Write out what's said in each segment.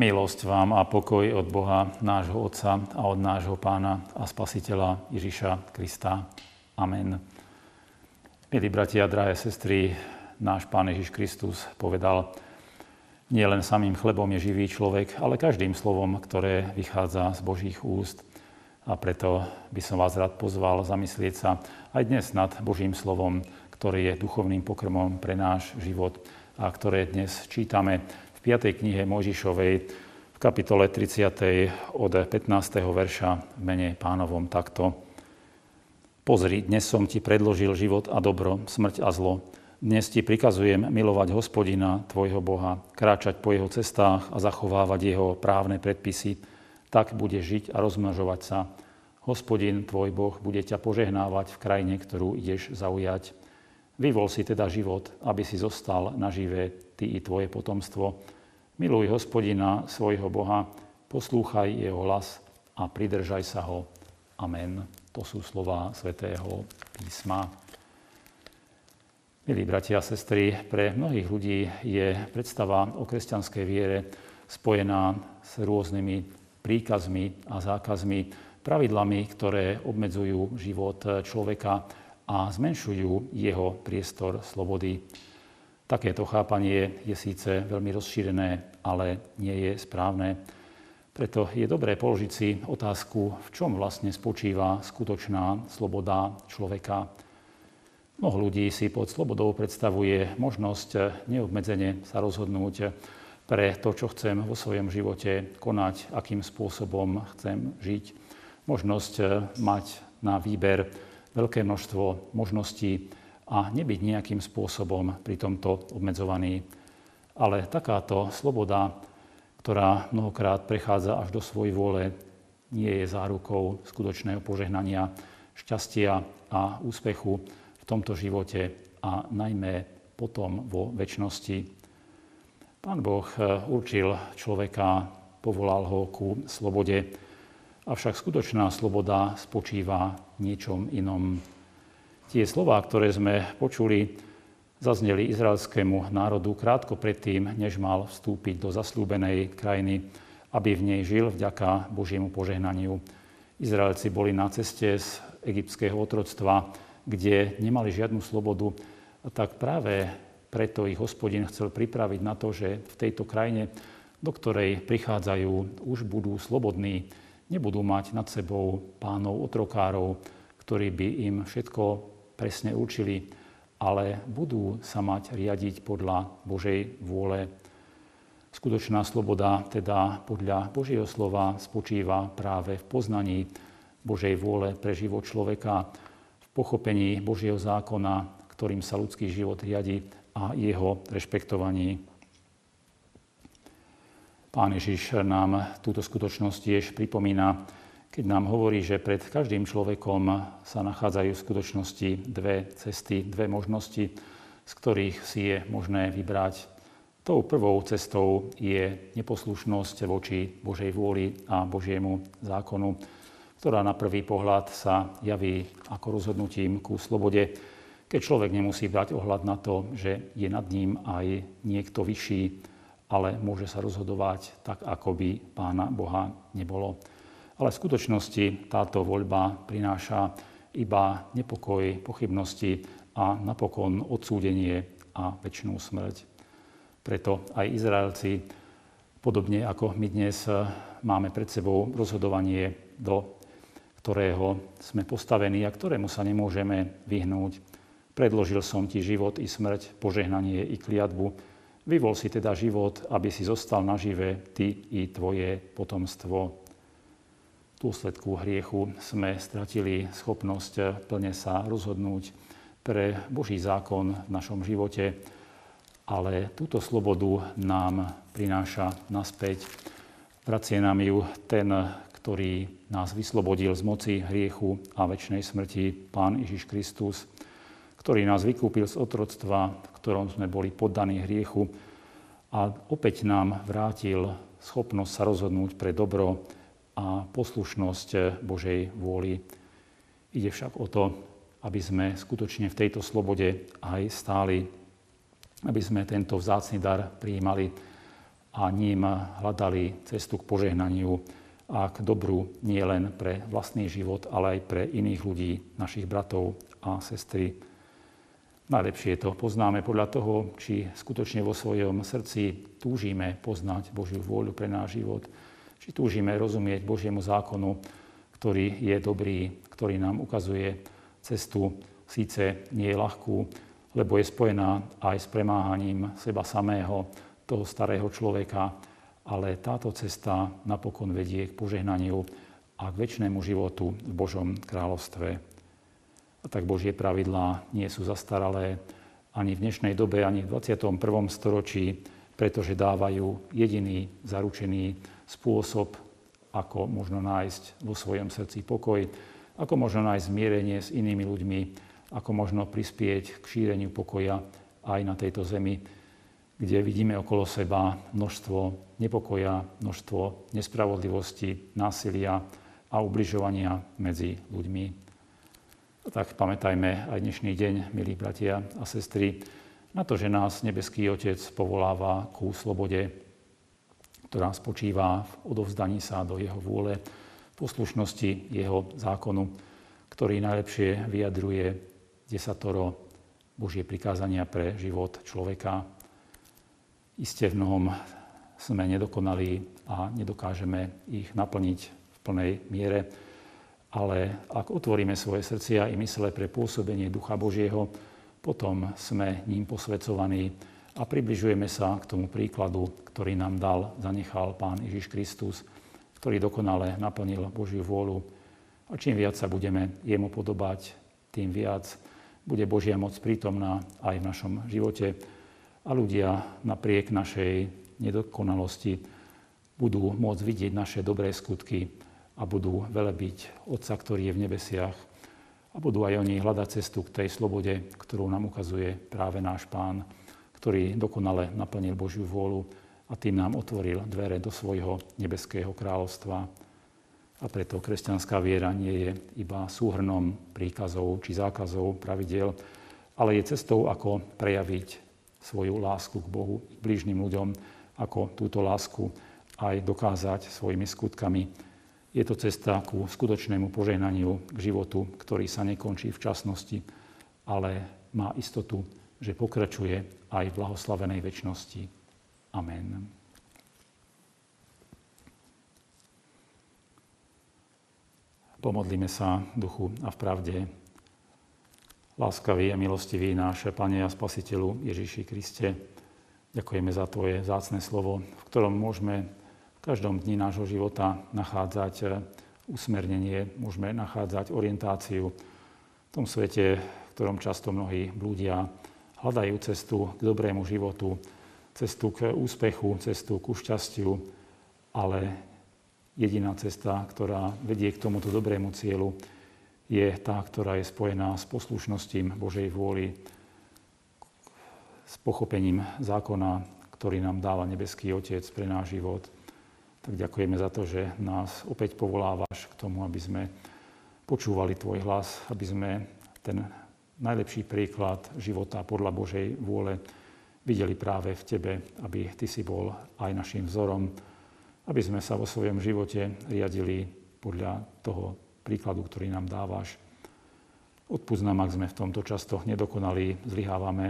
Milosť vám a pokoj od Boha, nášho Otca a od nášho Pána a Spasiteľa Ježiša Krista. Amen. Milí bratia drahé sestry, náš Pán Ježiš Kristus povedal, nie len samým chlebom je živý človek, ale každým slovom, ktoré vychádza z Božích úst. A preto by som vás rád pozval zamyslieť sa aj dnes nad Božím slovom, ktorý je duchovným pokrmom pre náš život a ktoré dnes čítame v 5. knihe Mojžišovej v kapitole 30. od 15. verša mene pánovom takto. Pozri, dnes som ti predložil život a dobro, smrť a zlo. Dnes ti prikazujem milovať hospodina, tvojho Boha, kráčať po jeho cestách a zachovávať jeho právne predpisy. Tak bude žiť a rozmnožovať sa. Hospodin, tvoj Boh, bude ťa požehnávať v krajine, ktorú ideš zaujať. Vyvol si teda život, aby si zostal nažive ty i tvoje potomstvo. Miluj hospodina, svojho Boha, poslúchaj jeho hlas a pridržaj sa ho. Amen. To sú slova svätého písma. Milí bratia a sestry, pre mnohých ľudí je predstava o kresťanskej viere spojená s rôznymi príkazmi a zákazmi, pravidlami, ktoré obmedzujú život človeka a zmenšujú jeho priestor slobody. Takéto chápanie je síce veľmi rozšírené, ale nie je správne. Preto je dobré položiť si otázku, v čom vlastne spočíva skutočná sloboda človeka. Mnoho ľudí si pod slobodou predstavuje možnosť neobmedzene sa rozhodnúť pre to, čo chcem vo svojom živote konať, akým spôsobom chcem žiť. Možnosť mať na výber veľké množstvo možností a nebyť nejakým spôsobom pri tomto obmedzovaný. Ale takáto sloboda, ktorá mnohokrát prechádza až do svojej vôle, nie je zárukou skutočného požehnania, šťastia a úspechu v tomto živote a najmä potom vo väčšnosti. Pán Boh určil človeka, povolal ho ku slobode, Avšak skutočná sloboda spočíva niečom inom. Tie slová, ktoré sme počuli, zazneli izraelskému národu krátko predtým, než mal vstúpiť do zaslúbenej krajiny, aby v nej žil vďaka Božiemu požehnaniu. Izraelci boli na ceste z egyptského otroctva, kde nemali žiadnu slobodu, tak práve preto ich hospodin chcel pripraviť na to, že v tejto krajine, do ktorej prichádzajú, už budú slobodní, nebudú mať nad sebou pánov otrokárov, ktorí by im všetko presne určili, ale budú sa mať riadiť podľa Božej vôle. Skutočná sloboda, teda podľa Božieho slova, spočíva práve v poznaní Božej vôle pre život človeka, v pochopení Božieho zákona, ktorým sa ľudský život riadi a jeho rešpektovaní. Pán Ježiš nám túto skutočnosť tiež pripomína, keď nám hovorí, že pred každým človekom sa nachádzajú v skutočnosti dve cesty, dve možnosti, z ktorých si je možné vybrať. Tou prvou cestou je neposlušnosť voči Božej vôli a Božiemu zákonu, ktorá na prvý pohľad sa javí ako rozhodnutím ku slobode, keď človek nemusí brať ohľad na to, že je nad ním aj niekto vyšší, ale môže sa rozhodovať tak, ako by pána Boha nebolo. Ale v skutočnosti táto voľba prináša iba nepokoj, pochybnosti a napokon odsúdenie a väčšinú smrť. Preto aj Izraelci, podobne ako my dnes, máme pred sebou rozhodovanie, do ktorého sme postavení a ktorému sa nemôžeme vyhnúť. Predložil som ti život i smrť, požehnanie i kliatbu, Vyvol si teda život, aby si zostal nažive ty i tvoje potomstvo. Dôsledku hriechu sme stratili schopnosť plne sa rozhodnúť pre Boží zákon v našom živote, ale túto slobodu nám prináša naspäť. Vracie nám ju ten, ktorý nás vyslobodil z moci hriechu a väčšnej smrti, Pán Ježiš Kristus, ktorý nás vykúpil z otroctva, v ktorom sme boli poddaní hriechu a opäť nám vrátil schopnosť sa rozhodnúť pre dobro a poslušnosť Božej vôli. Ide však o to, aby sme skutočne v tejto slobode aj stáli, aby sme tento vzácny dar prijímali a ním hľadali cestu k požehnaniu a k dobru nie len pre vlastný život, ale aj pre iných ľudí, našich bratov a sestry. Najlepšie to poznáme podľa toho, či skutočne vo svojom srdci túžime poznať Božiu vôľu pre náš život, či túžime rozumieť Božiemu zákonu, ktorý je dobrý, ktorý nám ukazuje cestu, síce nie je ľahkú, lebo je spojená aj s premáhaním seba samého, toho starého človeka, ale táto cesta napokon vedie k požehnaniu a k väčšnému životu v Božom kráľovstve. A tak Božie pravidlá nie sú zastaralé ani v dnešnej dobe, ani v 21. storočí, pretože dávajú jediný zaručený spôsob, ako možno nájsť vo svojom srdci pokoj, ako možno nájsť zmierenie s inými ľuďmi, ako možno prispieť k šíreniu pokoja aj na tejto zemi, kde vidíme okolo seba množstvo nepokoja, množstvo nespravodlivosti, násilia a ubližovania medzi ľuďmi. Tak pamätajme aj dnešný deň, milí bratia a sestry, na to, že nás nebeský Otec povoláva ku slobode, ktorá spočíva v odovzdaní sa do Jeho vôle, poslušnosti Jeho zákonu, ktorý najlepšie vyjadruje desatoro Božie prikázania pre život človeka. Isté v mnohom sme nedokonali a nedokážeme ich naplniť v plnej miere, ale ak otvoríme svoje srdcia i mysle pre pôsobenie Ducha Božieho, potom sme ním posvedcovaní a približujeme sa k tomu príkladu, ktorý nám dal, zanechal Pán Ježiš Kristus, ktorý dokonale naplnil Božiu vôľu. A čím viac sa budeme jemu podobať, tým viac bude Božia moc prítomná aj v našom živote. A ľudia napriek našej nedokonalosti budú môcť vidieť naše dobré skutky a budú velebiť Otca, ktorý je v nebesiach. A budú aj oni hľadať cestu k tej slobode, ktorú nám ukazuje práve náš Pán, ktorý dokonale naplnil Božiu vôľu a tým nám otvoril dvere do svojho nebeského kráľovstva. A preto kresťanská viera nie je iba súhrnom príkazov či zákazov, pravidel, ale je cestou, ako prejaviť svoju lásku k Bohu, k blížnym ľuďom, ako túto lásku aj dokázať svojimi skutkami. Je to cesta ku skutočnému požehnaniu k životu, ktorý sa nekončí v časnosti, ale má istotu, že pokračuje aj v blahoslavenej väčšnosti. Amen. Pomodlíme sa duchu a v pravde. Láskavý a milostivý náš Pane a Spasiteľu Ježíši Kriste, ďakujeme za Tvoje zácne slovo, v ktorom môžeme v každom dni nášho života nachádzať eh, usmernenie, môžeme nachádzať orientáciu v tom svete, v ktorom často mnohí blúdia, hľadajú cestu k dobrému životu, cestu k úspechu, cestu ku šťastiu, ale jediná cesta, ktorá vedie k tomuto dobrému cieľu, je tá, ktorá je spojená s poslušnostím Božej vôli, s pochopením zákona, ktorý nám dáva nebeský Otec pre náš život. Tak ďakujeme za to, že nás opäť povolávaš k tomu, aby sme počúvali Tvoj hlas, aby sme ten najlepší príklad života podľa Božej vôle videli práve v Tebe, aby Ty si bol aj našim vzorom, aby sme sa vo svojom živote riadili podľa toho príkladu, ktorý nám dávaš. Odpúsť nám, ak sme v tomto často nedokonali, zlyhávame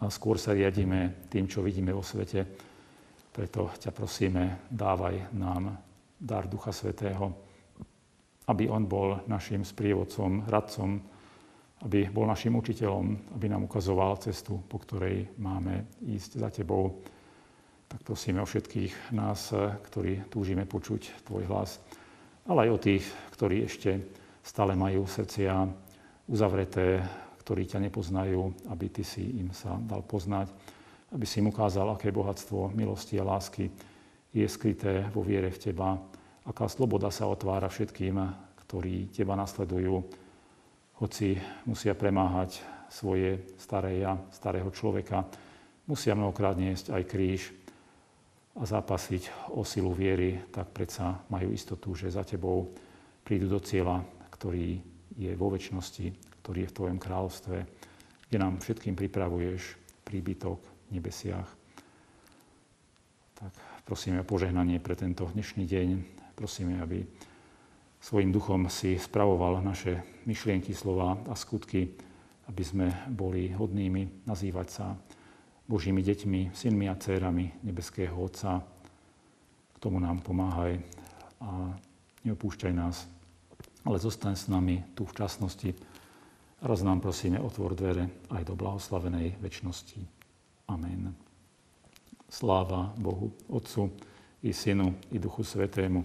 a skôr sa riadíme tým, čo vidíme vo svete. Preto ťa prosíme, dávaj nám dar Ducha Svetého, aby On bol našim sprievodcom, radcom, aby bol našim učiteľom, aby nám ukazoval cestu, po ktorej máme ísť za Tebou. Tak prosíme o všetkých nás, ktorí túžime počuť Tvoj hlas, ale aj o tých, ktorí ešte stále majú srdcia uzavreté, ktorí ťa nepoznajú, aby Ty si im sa dal poznať, aby si im ukázal, aké bohatstvo milosti a lásky je skryté vo viere v Teba, aká sloboda sa otvára všetkým, ktorí Teba nasledujú, hoci musia premáhať svoje staré ja, starého človeka, musia mnohokrát niesť aj kríž, a zápasiť o silu viery, tak predsa majú istotu, že za tebou prídu do cieľa, ktorý je vo väčšnosti, ktorý je v tvojom kráľovstve, kde nám všetkým pripravuješ príbytok v nebesiach. Tak prosíme o požehnanie pre tento dnešný deň. Prosíme, aby svojim duchom si spravoval naše myšlienky, slova a skutky, aby sme boli hodnými nazývať sa Božími deťmi, synmi a dcérami nebeského Otca. K tomu nám pomáhaj a neopúšťaj nás, ale zostaň s nami tu v časnosti. Raz nám prosíme, otvor dvere aj do blahoslavenej väčšnosti. Amen. Sláva Bohu, Otcu i Synu i Duchu Svetému,